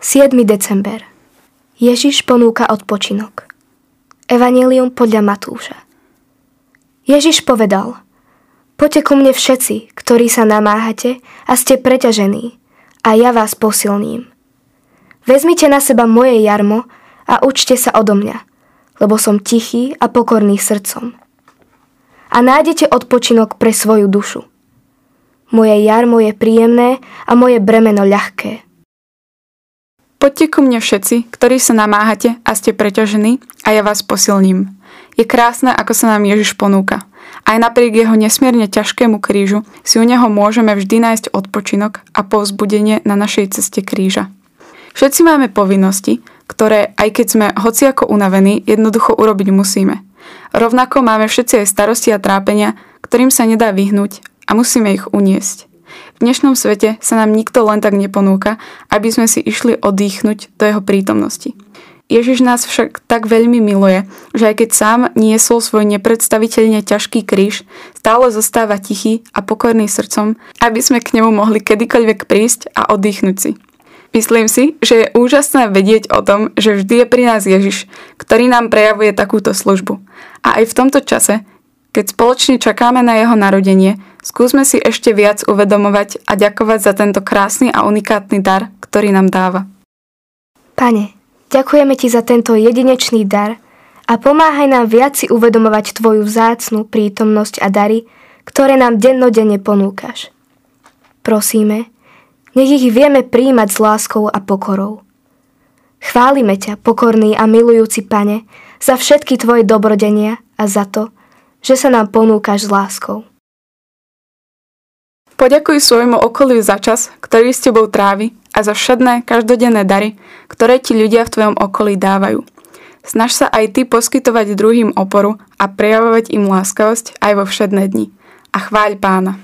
7. december Ježiš ponúka odpočinok. Evangelium podľa Matúša Ježiš povedal Poďte ku mne všetci, ktorí sa namáhate a ste preťažení, a ja vás posilním. Vezmite na seba moje jarmo a učte sa odo mňa, lebo som tichý a pokorný srdcom. A nájdete odpočinok pre svoju dušu. Moje jarmo je príjemné a moje bremeno ľahké. Poďte ku mne všetci, ktorí sa namáhate a ste preťažení a ja vás posilním. Je krásne, ako sa nám Ježiš ponúka. Aj napriek jeho nesmierne ťažkému krížu si u neho môžeme vždy nájsť odpočinok a povzbudenie na našej ceste kríža. Všetci máme povinnosti, ktoré, aj keď sme hociako unavení, jednoducho urobiť musíme. Rovnako máme všetci aj starosti a trápenia, ktorým sa nedá vyhnúť a musíme ich uniesť. Dnešnom svete sa nám nikto len tak neponúka, aby sme si išli oddychnúť do jeho prítomnosti. Ježiš nás však tak veľmi miluje, že aj keď sám niesol svoj nepredstaviteľne ťažký kríž, stále zostáva tichý a pokorný srdcom, aby sme k nemu mohli kedykoľvek prísť a oddychnúť si. Myslím si, že je úžasné vedieť o tom, že vždy je pri nás Ježiš, ktorý nám prejavuje takúto službu. A aj v tomto čase, keď spoločne čakáme na jeho narodenie, skúsme si ešte viac uvedomovať a ďakovať za tento krásny a unikátny dar, ktorý nám dáva. Pane, ďakujeme Ti za tento jedinečný dar a pomáhaj nám viac si uvedomovať Tvoju vzácnu prítomnosť a dary, ktoré nám dennodenne ponúkaš. Prosíme, nech ich vieme príjmať s láskou a pokorou. Chválime ťa, pokorný a milujúci Pane, za všetky Tvoje dobrodenia a za to, že sa nám ponúkaš s láskou. Poďakuj svojmu okoliu za čas, ktorý s tebou trávi a za všedné každodenné dary, ktoré ti ľudia v tvojom okolí dávajú. Snaž sa aj ty poskytovať druhým oporu a prejavovať im láskavosť aj vo všedné dni. A chváľ pána.